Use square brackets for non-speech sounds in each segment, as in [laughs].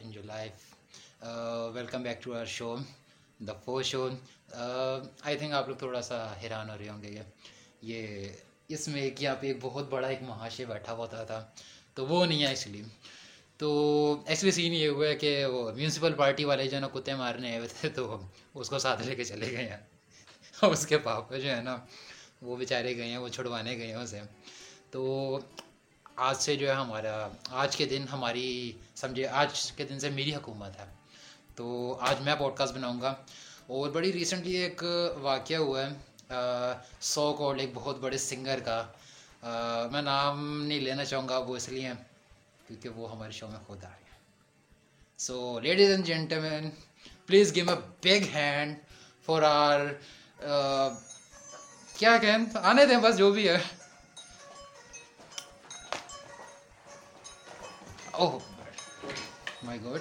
in your life. Uh, welcome back to our show, the four show I think آپ لوگ تھوڑا سا حیران ہو رہے ہوں گے کہ یہ اس میں کہ یہاں پہ ایک بہت بڑا ایک مہاشے بیٹھا ہوتا تھا تو وہ نہیں ہے اس لیے تو ایکچولی سین یہ ہوا ہے کہ وہ میونسپل پارٹی والے جو ہے نا کتے مارنے آئے تھے تو اس کو ساتھ لے کے چلے گئے ہیں اس کے پاپا جو ہے نا وہ بیچارے گئے ہیں وہ چھڑوانے گئے ہیں اسے تو آج سے جو ہے ہمارا آج کے دن ہماری سمجھے آج کے دن سے میری حکومت ہے۔ تو آج میں پوڈ کاسٹ بناؤں گا۔ اور بڑی ریسنٹلی ایک واقعہ ہوا ہے۔ سو کال ایک بہت بڑے سنگر کا۔ آ, میں نام نہیں لینا چاہوں گا وہ اس لیے کیونکہ وہ ہمارے شو میں خود آ گئے so ladies and gentlemen please give a big hand for are کیا کہیں؟ آنے دیں بس جو بھی ہے۔ اوہ مائی گوڈ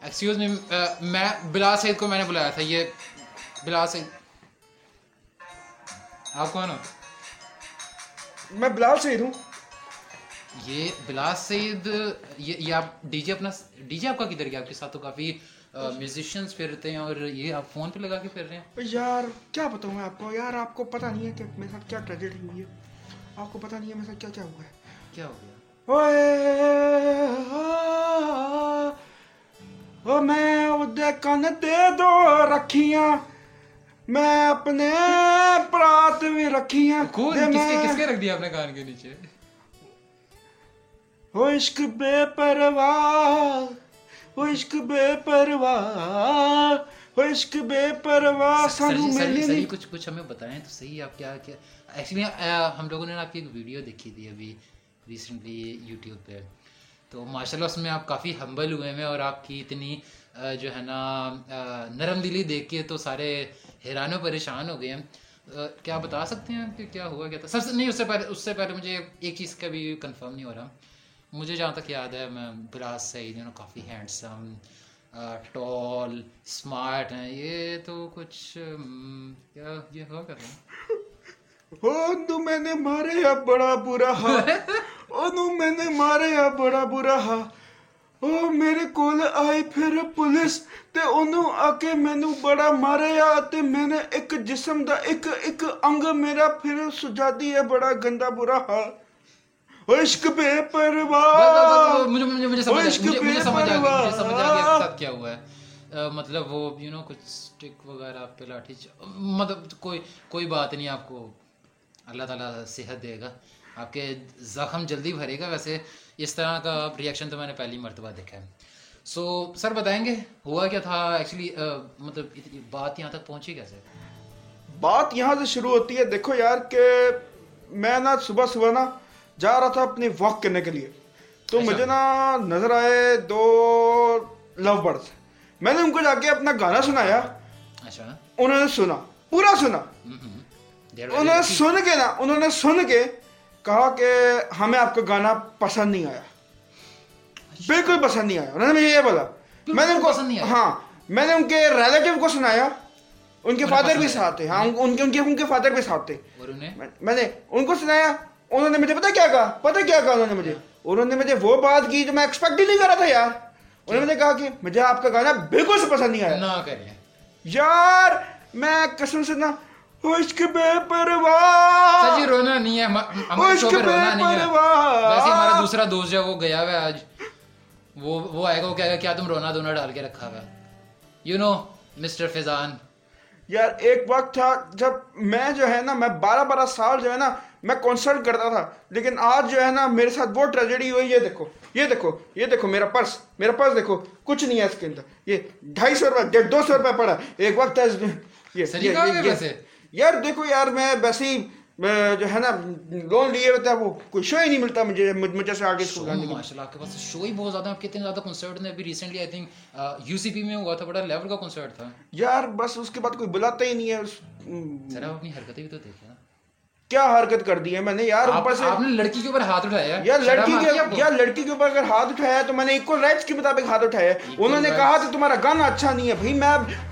ایکسکیوز میں میں بلا سعید کو میں نے بلایا تھا یہ بلا سعید۔ آپ کون ہو؟ میں بلا سعید ہوں۔ یہ بلا سعید یہ آپ ڈی جے اپنا ڈی جے آپ کا کدھر گیا؟ آپ کے ساتھ تو کافی میوزیشینس پھر رہتے ہیں اور یہ آپ فون پہ لگا کے پھر رہے ہیں۔ یار کیا بتاؤں میں آپ کو؟ یار آپ کو پتہ نہیں ہے کہ میرے ساتھ کیا ٹریجڈی ہوئی ہے۔ آپ کو پتہ نہیں ہے میرے ساتھ کیا کیا ہوا ہے۔ کیا ہو گیا؟ ਓਏ ਓ ਮੈਂ ਉਹਦੇ ਕੰਨ ਤੇ ਦੋ میں اپنے پرات میں رکھی ہیں کس کے رکھ دیا اپنے کان کے نیچے وہ عشق بے پرواہ وہ عشق بے پرواہ وہ عشق بے پرواہ سانو ملی نہیں کچھ کچھ ہمیں بتائیں تو صحیح آپ کیا کیا ایکچولی ہم لوگوں نے آپ کی ایک ویڈیو دیکھی تھی ابھی ریسنٹلی یوٹیوب پہ۔ تو ماشاء اللہ اس میں آپ کافی ہمبل ہوئے ہیں اور آپ کی اتنی جو ہے نا نرم دلی دیکھ کے تو سارے حیران و پریشان ہو گئے ہیں۔ کیا بتا سکتے ہیں کہ کیا ہوا کیا تھا؟ سب سے نہیں اس سے پہلے اس سے پہلے مجھے ایک چیز کا بھی کنفرم نہیں ہو رہا۔ مجھے جہاں تک یاد ہے میں براز سعید ہوں کافی ہینڈسم ٹال اسمارٹ ہیں۔ یہ تو کچھ کیا یہ ہوا کرتے ہیں؟ ہاں، میں نے مارے اب بڑا برا [laughs] ਉਹਨੂੰ ਮੈਨੇ ਮਾਰਿਆ ਬੜਾ ਬੁਰਾ ਹਾ ਉਹ ਮੇਰੇ ਕੋਲ ਆਈ ਫਿਰ ਪੁਲਿਸ ਤੇ ਉਹਨੂੰ ਆ ਕੇ ਮੈਨੂੰ ਬੜਾ ਮਾਰਿਆ ਤੇ ਮੈਨੇ ਇੱਕ ਜਿਸਮ ਦਾ ਇੱਕ ਇੱਕ ਅੰਗ ਮੇਰਾ ਫਿਰ ਸੁਜਾਦੀ ਹੈ ਬੜਾ ਗੰਦਾ ਬੁਰਾ ਹਾਲ ਉਹ ਇਸ਼ਕ ਬੇਪਰਵਾਹ مجھے مجھے مجھے سمجھ آ- مجھے مجھے سمجھ مطلب وہ یو نو کچھ سٹک وغیرہ پہ لاٹھی چ- مطلب کوئی کوئی بات نہیں آپ کو اللہ تعالیٰ صحت دے گا۔ آپ کے زخم جلدی بھرے گا۔ ویسے اس طرح کا ریئیکشن تو میں نے پہلی مرتبہ دیکھا ہے۔ سو سر بتائیں گے ہوا کیا تھا؟ ایکچولی مطلب بات یہاں تک پہنچی کیسے؟ بات یہاں سے شروع ہوتی ہے۔ دیکھو یار کہ میں نا صبح صبح نا جا رہا تھا اپنی واک کرنے کے لیے۔ تو اچھا۔ مجھے نا نظر آئے دو لو برڈس میں نے ان کو جا کے اپنا گانا سنایا۔ اچھا۔ انہوں نے سنا پورا سنا۔ انہوں نے سن کے نا انہوں نے سن کے کہا کہ ہمیں آپ کا گانا پسند نہیں آیا۔ بالکل پسند نہیں آیا۔ انہوں نے مجھے یہ بولا۔ میں نے ان کو پسند نہیں ہاں میں نے ان کے ریلیٹو کو سنایا۔ ان کے فادر بھی ساتھ تھے۔ ہاں ان کے ان کے ان کے فادر بھی ساتھ تھے۔ میں نے ان کو سنایا۔ انہوں نے مجھے پتا کیا کہا؟ پتا کیا کہا انہوں نے مجھے؟ انہوں نے مجھے وہ بات کی جو میں ایکسپیکٹ ہی نہیں کر رہا تھا یار۔ انہوں نے مجھے کہا کہ مجھے آپ کا گانا بالکل سے پسند نہیں آیا۔ یار میں قسم سے نا عشق بے جی رونا نہیں ہے عشق بے ویسے ہمارا دوسرا دوست جو وہ گیا ہوا ہے آج۔ وہ وہ آئے گا وہ کہے گا کیا تم رونا ڈال کے رکھا ہوا یو نو مسٹر فیضان یار ایک وقت تھا جب میں جو ہے نا میں بارہ بارہ سال جو ہے نا میں کنسلٹ کرتا تھا۔ لیکن آج جو ہے نا میرے ساتھ وہ ٹریجڈی ہوئی یہ دیکھو یہ دیکھو یہ دیکھو میرا پرس میرا پرس دیکھو کچھ نہیں ہے اس کے اندر۔ یہ ڈھائی سو روپئے ڈیڑھ دو سو روپئے پڑا۔ ایک وقت جی، یار دیکھو یار میں ویسے ہی جو ہے نا لون لیے ہوتا ہے وہ کوئی شو ہی نہیں ملتا مجھے مجھے سے آگے شو ماشاء اللہ کے پاس شو ہی بہت زیادہ ہے کتنے زیادہ کنسرٹ نے ابھی recently I think U C P میں ہوا تھا بڑا لیول کا کنسرٹ تھا۔ یار بس اس کے بعد کوئی بلاتا ہی نہیں ہے سر اپنی حرکتیں بھی تو دیکھیں۔ نا کیا حرکت کر دی ہے میں نے؟ یار اوپر سے آپ نے لڑکی کے اوپر ہاتھ اٹھایا یا لڑکی کے؟ یا لڑکی کے اوپر اگر ہاتھ اٹھایا تو میں نے اکول رائٹس کے مطابق ہاتھ اٹھایا انہوں نے کہا کہ تمہارا گانا اچھا نہیں ہے۔ بھائی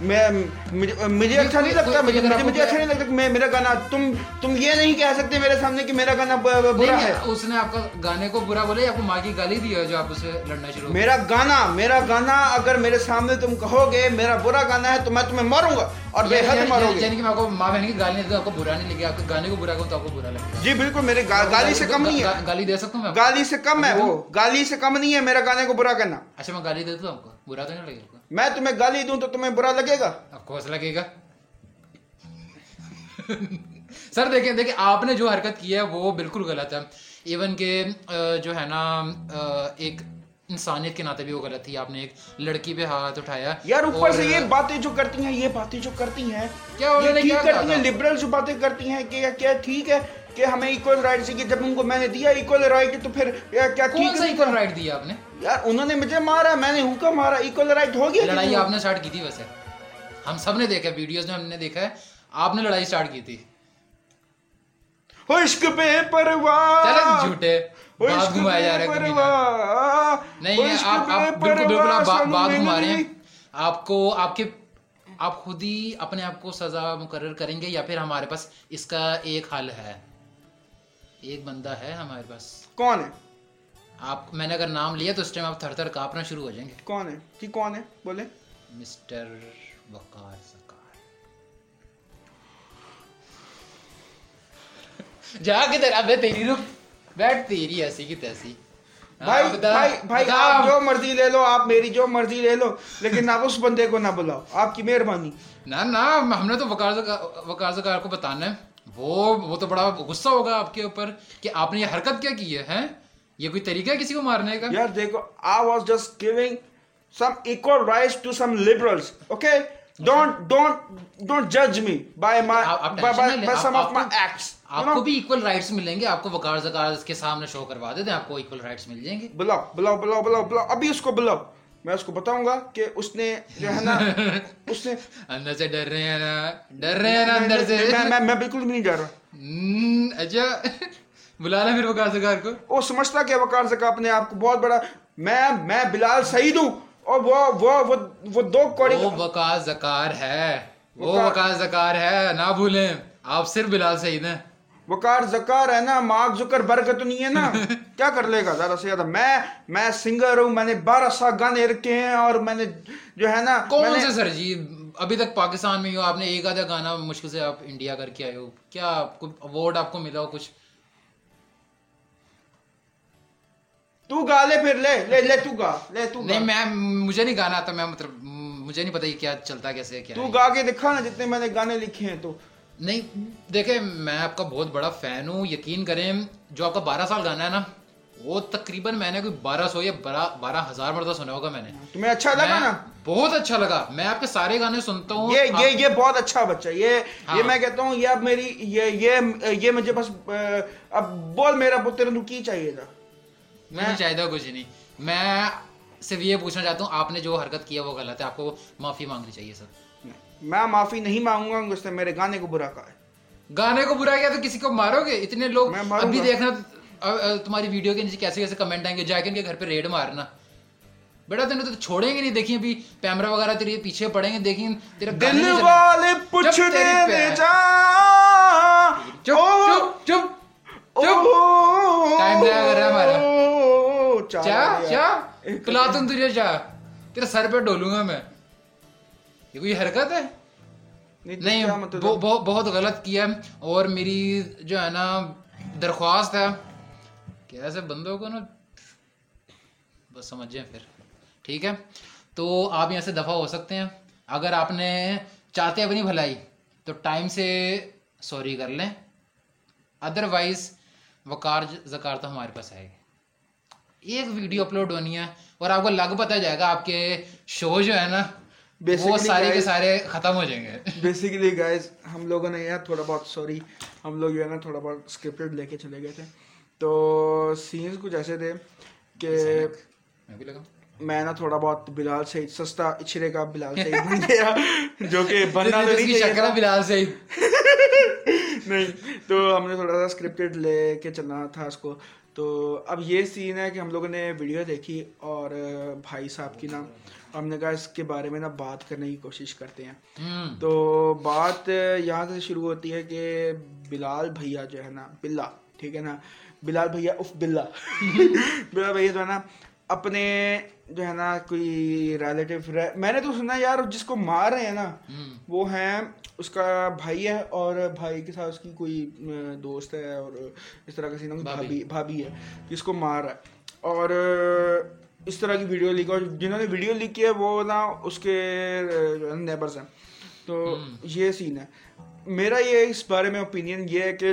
میں مجھے مجھے اچھا نہیں لگتا مجھے مجھے اچھا نہیں لگتا میں میرا گانا تم تم یہ نہیں کہہ سکتے میرے سامنے کہ میرا گانا برا ہے۔ اس نے آپ کا گانے کو برا بولے یا آپ کو ماں کی گالی دی ہے جو آپ اسے لڑنا شروع میرا گانا میرا گانا اگر میرے سامنے تم کہو گے میرا برا گانا ہے تو میں تمہیں ماروں گا۔ اور بے حد مارو گے۔ یعنی کہ میں آپ کو ماں بہن کی گالی نہیں دوں آپ کو برا نہیں لگے آپ کے گانے کو برا کہوں تو آپ کو برا لگے۔ جی بالکل میرے گا- گالی سے کم نہیں ہے۔ گا- گالی دے سکتا ہوں میں؟ گالی سے کم ہے وہ۔ گالی سے کم نہیں ہے میرا گانے کو برا کرنا۔ اچھا میں گالی دے دوں آپ کو۔ برا تو نہیں لگے گا میں تمہیں گالی دوں تو تمہیں برا لگے گا۔ آپ کو لگے گا۔ سر دیکھیں دیکھیں آپ نے جو حرکت کی ہے وہ بالکل غلط ہے۔ ایون کہ جو ہے نا ایک انسانیت کے ناطے بھی وہ غلط تھی۔ آپ نے ایک لڑکی پہ ہاتھ اٹھایا یار اوپر سے یہ باتیں جو کرتی ہیں یہ باتیں جو کرتی ہیں کیا کیا کرتی ہیں؟ لبرل جو باتیں کرتی ہیں کہ کیا ٹھیک ہے کہ ہمیں ایکول رائٹ سے کہ جب ان کو میں نے دیا ایکول رائٹ تو پھر یا کیا کون سا ایکول رائٹ دیا آپ نے؟ یار انہوں نے مجھے مارا میں نے ہوکا مارا ایکول رائٹ ہو گیا لڑائی آپ نے سٹارٹ کی تھی ویسے۔ ہم سب نے دیکھا ویڈیوز میں ہم نے دیکھا ہے۔ آپ نے لڑائی سٹارٹ کی تھی۔ عشق پہ پرواہ چلے جھوٹے۔ بات گھمایا جا رہا ہے نہیں آپ بالکل بالکل آپ بات گھما رہے ہیں۔ آپ کو آپ کے آپ خود ہی اپنے آپ کو سزا مقرر کریں گے یا پھر ہمارے پاس اس کا ایک حل ہے؟ ایک بندہ ہے ہمارے پاس۔ کون ہے؟ آپ میں نے اگر نام لیا تو اس ٹائم آپ تھر تھر کاپنا شروع ہو جائیں گے۔ کون ہے؟ جی کون ہے؟ بولے مسٹر وقار سکار جا کے ابے تیری رک بیٹھ تیری ایسی کی تیسی۔ ہاں، بھائی بھائی بھائی۔ آپ جو مرضی لے لو آپ میری جو مرضی لے لو لیکن آپ اس بندے کو نہ بلاؤ۔ آپ کی مہربانی۔ نہ نہ ہم نے تو وقار زکا- وقار زکار کو بتانا ہے۔ وہ وہ تو بڑا غصہ ہوگا آپ کے اوپر کہ آپ نے یہ حرکت کیا کی ہے یہ کوئی طریقہ ہے کسی کو مارنے کا؟ یار دیکھو I was just giving some equal rights to some liberals okay آپ- کو- بھی ملیں گے. آپ کو وقار زکار کے سامنے شو کروا دیتے ہیں آپ کو مل جائیں گے. بلاؤ بلاؤ بلاؤ بلاؤ بلاؤ ابھی اس کو بلاؤ. میں اس کو بتاؤں گا کہ اس نے جو ہے نا [laughs] اس نے اندر سے ڈر رہے ہیں نا ڈر رہے ہیں نا اندر سے. میں میں بالکل بھی نہیں جا رہا۔ اچھا بلا لا پھر وقار زکار کو. وہ سمجھتا کہ وقار زکا اپنے آپ کو بہت بڑا میں میں بلال سعید ہوں۔ اور وہ وہ وہ وہ دو کوڑی وہ وقار زکار ہے۔ وہ زکار ہے نہ بھولیں۔ آپ صرف بلال سعید ہیں۔ وقار زکار ہے نا مارک زکر برکت تو نہیں ہے نا۔ [laughs] کیا کر لے گا؟ زیادہ سے زیادہ میں میں سنگر ہوں میں نے بارہ سا گانے رکھے ہیں اور میں نے جو ہے نا کون سے سر جی؟ ابھی تک پاکستان میں ہی ہو آپ نے ایک آدھا گانا مشکل سے آپ انڈیا کر کے آئے ہو۔ کیا آپ کو اوارڈ آپ کو ملا ہو کچھ؟ تو گا لے پھر لے لے لے تو گا لے تو نہیں میں مجھے نہیں گانا آتا میں مطلب مجھے نہیں پتا یہ کیا چلتا کیسے کیا تو۔ گا کے دکھا نا جتنے میں نے گانے لکھے ہیں تو۔ نہیں دیکھیں میں آپ کا بہت بڑا فین ہوں یقین کریں جو آپ کا بارہ سال گانا ہے نا وہ تقریباً میں نے کوئی بارہ سو یا بارہ ہزار مرتبہ سنا ہوگا میں نے۔ تمہیں اچھا لگا نا؟ بہت اچھا لگا۔ میں آپ کے سارے گانے سنتا ہوں۔ یہ یہ یہ بہت اچھا بچہ یہ یہ ہاں۔ میں کہتا ہوں یہ اب میری یہ یہ مجھے بس اب بول میرا پتر کی چاہیے تھا؟ میں چاہتا کچھ نہیں میں صرف یہ پوچھنا چاہتا ہوں آپ نے جو حرکت کیا وہ غلط ہے آپ کو معافی مانگنی چاہیے سر میں معافی نہیں مانگوں گا اس نے میرے گانے کو برا کہا ہے گانے کو برا کیا تو کسی کو مارو گے اتنے لوگ ابھی۔ دیکھنا تمہاری ویڈیو کے نیچے کیسے کیسے کمنٹ آئیں گے جاکن کے گھر پہ ریڈ مارنا بیٹا تینے تو چھوڑیں گے نہیں دیکھیں ابھی پیمرا وغیرہ تیرے پیچھے پڑیں گے دیکھیں تیرا دل۔ والے پوچھنے دے۔ جا چپ چپ چپ چپ ٹائم ضائع کر رہا ہمارا۔ تجھے چاہ تیرے سر پہ ڈولوں گا میں یہ کوئی حرکت ہے نہیں بہت غلط کیا اور میری جو ہے نا درخواست ہے کہ ایسے بندوں کو نا بس سمجھیں پھر ٹھیک ہے تو آپ یہاں سے دفع ہو سکتے ہیں اگر آپ نے چاہتے اپنی بھلائی تو ٹائم سے سوری کر لیں ادر وائز وقار زکار تو ہمارے پاس آئے گی ایک ویڈیو اپلوڈ ہونی ہے اور آپ کو لگ پتہ جائے گا آپ کے شو جو ہے نا وہ سارے کے سارے ختم ہو جائیں گے۔ بیسیکلی گائز ہم لوگوں نے یار تھوڑا بہت سوری ہم لوگ جو ہے نا تھوڑا بہت اسکرپٹڈ لے کے چلے گئے تھے۔ تو سینس کچھ ایسے تھے کہ میں نا تھوڑا بہت بلال سے سستا اچھرے کا بلال سے بن گیا جو کہ بننا تو نہیں چاہیے بلال سے [laughs] نہیں تو ہم نے تھوڑا سا اسکرپٹڈ لے کے چلنا تھا اس کو۔ تو اب یہ سین ہے کہ ہم لوگوں نے ویڈیو دیکھی اور بھائی صاحب کی نا ہم نے کہا اس کے بارے میں نا بات کرنے کی کوشش کرتے ہیں۔ تو بات یہاں سے شروع ہوتی ہے کہ بلال بھیا جو ہے نا بلا ٹھیک ہے نا؟ بلال بھیا اف بلا۔ [laughs] بلال بھیا جو ہے نا اپنے جو ہے نا کوئی ریلیٹیو میں نے تو سنا یار جس کو مار رہے ہیں نا وہ ہیں اس کا بھائی ہے اور بھائی کے ساتھ اس کی کوئی دوست ہے اور اس طرح کا سینا بھابھی۔ بھابھی ہے جس کو مار ہے۔ اور اس طرح کی ویڈیو لیک اور جنہوں نے ویڈیو لیک کی ہے وہ نا اس کے نیبرز ہیں۔ تو یہ سین ہے۔ میرا یہ اس بارے میں اوپینین یہ ہے کہ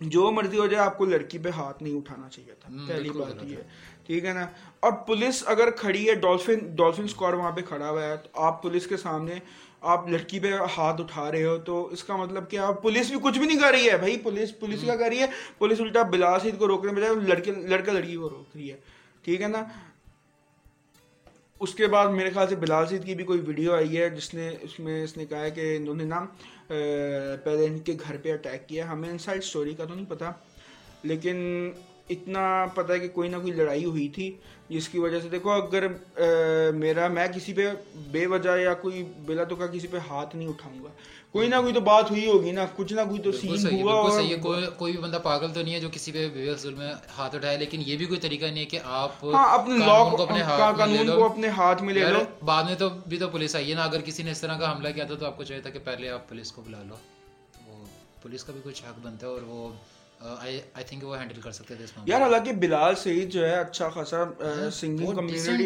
جو مرضی ہو جائے آپ کو لڑکی پہ ہاتھ نہیں اٹھانا چاہیے تھا۔ پہلی بات یہ ٹھیک ہے نا؟ اور پولیس اگر کھڑی ہے ڈولفن ڈولفن اسکواڈ وہاں پہ کھڑا ہوا ہے تو آپ پولیس کے سامنے آپ لڑکی پہ ہاتھ اٹھا رہے ہو تو اس کا مطلب کہ آپ پولیس بھی کچھ بھی نہیں کر رہی ہے بھائی، پولیس پولیس کیا کر رہی ہے؟ پولیس الٹا بلا سید کو روکنے بجائے لڑکے، لڑکا لڑکی کو روک رہی ہے۔ ٹھیک ہے نا؟ اس کے بعد میرے خیال سے بلال سید کی بھی کوئی ویڈیو آئی ہے جس نے، اس میں اس نے کہا ہے کہ انہوں نے نا پہلے ان کے گھر پہ اٹیک کیا ہمیں ان سائڈ اسٹوری کا تو نہیں پتا، لیکن اتنا پتہ ہے کہ کوئی نہ کوئی لڑائی ہوئی تھی جس کی وجہ سے دیکھو اگر میرا میں کسی پہ بے وجہ یا کوئی بلا تو کا کسی پہ ہاتھ نہیں اٹھاؤں گا۔ کوئی نہ کوئی تو بات ہوئی ہوگی نا کچھ نہ کوئی تو سین ہوا اور کوئی بھی بندہ پاگل تو نہیں ہے جو کسی پہ بے ظلم میں ہاتھ اٹھائے لیکن یہ بھی کوئی طریقہ نہیں ہے کہ آپ ہاں اپنے لا کو اپنے قانون کو اپنے ہاتھ میں لے لو۔ بعد میں تو بھی تو پولیس آئی ہے نا۔ اگر کسی نے اس طرح کا حملہ کیا تھا تو آپ کو چاہیے تھا کہ پہلے آپ پولیس کو بلا لو۔ وہ پولیس کا بھی کچھ حق بنتا ہے اور وہ یار حالانکہ بلال سعید جو ہے اچھا خاصا سنگنگ کمیونٹی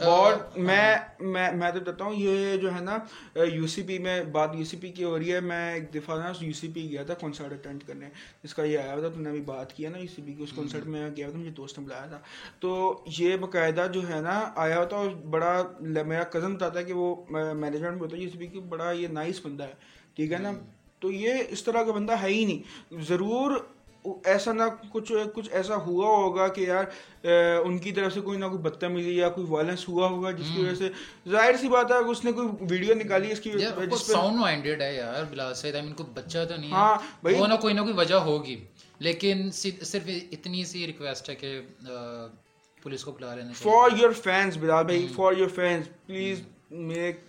بہت میں میں تو کہتا ہوں یہ جو ہے نا یو سی پی میں بات یو سی پی کی ہو رہی ہے۔ میں ایک دفعہ نا یو سی پی گیا تھا کنسرٹ اٹینڈ کرنے جس کا یہ آیا تھا تو نے ابھی بات کیا نا یو سی پی کی اس کنسرٹ میں گیا تھا مجھے دوست نے بلایا تھا۔ تو یہ باقاعدہ جو ہے نا آیا ہوتا اور بڑا میرا کزن بتاتا ہے کہ وہ مینجمنٹ میں ہوتا ہے یو سی پی کی بڑا یہ نائس بندہ ہے ٹھیک ہے نا؟ تو یہ اس طرح کا بندہ ہے ہی نہیں۔ ضرور ایسا نہ کچھ کچھ ایسا ہوا ہوگا کہ یار ان کی طرف سے کوئی نہ کوئی بدتمیزی یا کوئی وائلنس ہوا ہوگا جس کی وجہ سے ظاہر سی بات ہے اس نے کوئی ویڈیو نکالی اس کی ساؤنڈ مائنڈیڈ ہے یار بلا سید آئی مین کوئی بچہ تو نہیں ہاں وہ نہ کوئی نہ کوئی وجہ ہوگی۔ لیکن صرف اتنی سی ریکویسٹ ہے کہ پولیس کو بلا لینا فار یور فینس بلال بھائی for your fans please make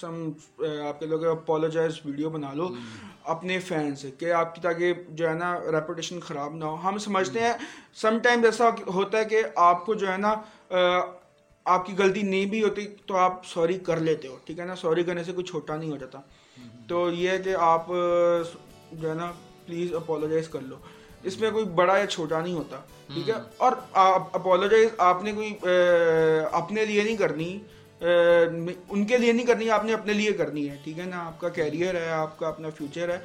some آپ کے لوگ اپولوجائز ویڈیو بنا لو اپنے فین سے کہ آپ کی تاکہ جو ہے نا ریپوٹیشن خراب نہ ہو۔ ہم سمجھتے ہیں سم ٹائم ایسا ہوتا ہے کہ آپ کو جو ہے نا آپ کی غلطی نہیں بھی ہوتی تو آپ سوری کر لیتے ہو ٹھیک ہے نا؟ سوری کرنے سے کوئی چھوٹا نہیں ہو جاتا۔ تو یہ ہے کہ آپ جو ہے نا پلیز اپولوجائز کر لو۔ اس میں کوئی بڑا یا چھوٹا نہیں ہوتا ٹھیک ہے؟ اور اپولوجائز آپ نے کوئی اپنے لیے نہیں کرنی۔ ان کے لیے نہیں کرنی آپ نے اپنے لیے کرنی ہے ٹھیک ہے نا؟ آپ کا کیریئر ہے آپ کا اپنا فیوچر ہے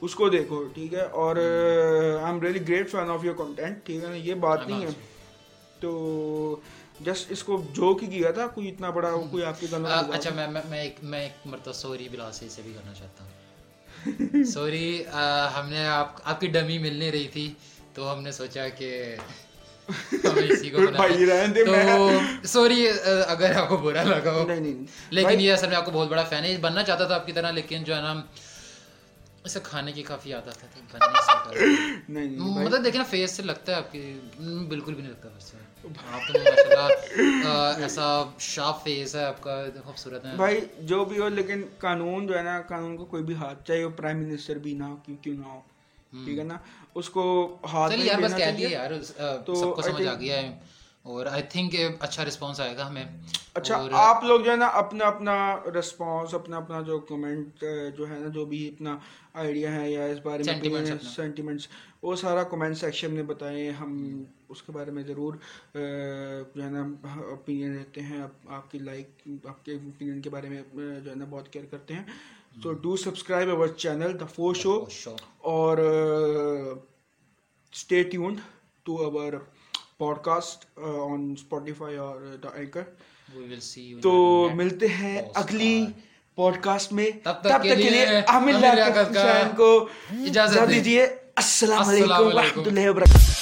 اس کو دیکھو ٹھیک ہے؟ اور I am really great fan of your content ٹھیک ہے نا؟ یہ بات نہیں ہے۔ تو جسٹ اس کو جو کی کیا تھا کوئی اتنا بڑا کوئی آپ کی گلا اچھا میں میں ایک میں ایک مرتبہ سوری بلا سے بھی کرنا چاہتا ہوں۔ [laughs] سوری ہم نے آپ آپ کی ڈمی ملنے رہی تھی تو ہم نے سوچا کہ [laughs] سوری اگر آپ کو برا لگا ہو۔ لیکن یہ اصل میں آپ کو بہت بڑا فین ہے۔ بننا چاہتا تھا آپ کی طرح لیکن جو ہے نا اسے کھانے کی کافی عادت ہے۔ [laughs] مطلب دیکھیں نا فیس سے لگتا ہے آپ کی۔ بالکل بھی نہیں لگتا ویسے آپ تو ماشاء [laughs] ایسا شارپ فیس ہے آپ کا خوبصورت ہے۔ بھائی جو بھی ہو لیکن قانون جو ہے نا قانون کو کوئی بھی ہاتھ چاہے وہ پرائم منسٹر بھی نہ ہو کیوں نہ ہو۔ ٹھیک ہے نا؟ اس کو ہاتھ یار بس کہہ دیا یار تو سب کو سمجھ آ گیا ہے۔ اور آئی تھنک اچھا رسپانس آئے گا ہمیں۔ اچھا آپ لوگ جو ہے نا اپنا اپنا رسپانس اپنا اپنا جو کمنٹ جو ہے نا جو بھی اپنا آئیڈیا ہے یا اس بارے میں سینٹیمنٹس وہ سارا کمنٹ سیکشن میں بتائیں۔ ہم اس کے بارے میں ضرور جو ہے نا اوپینین دیتے ہیں۔ آپ کی لائک آپ کے اوپینین کے بارے میں جو ہے نا بہت کیئر کرتے ہیں۔ So do subscribe our channel the four show اور stay tuned to our podcast on Spotify اور دا اینکر تو ملتے ہیں اگلی پوڈ کاسٹ میں تب تک کے لیے عامر کو اجازت دیجیے السلام علیکم و رحمۃ اللہ وبرکاتہ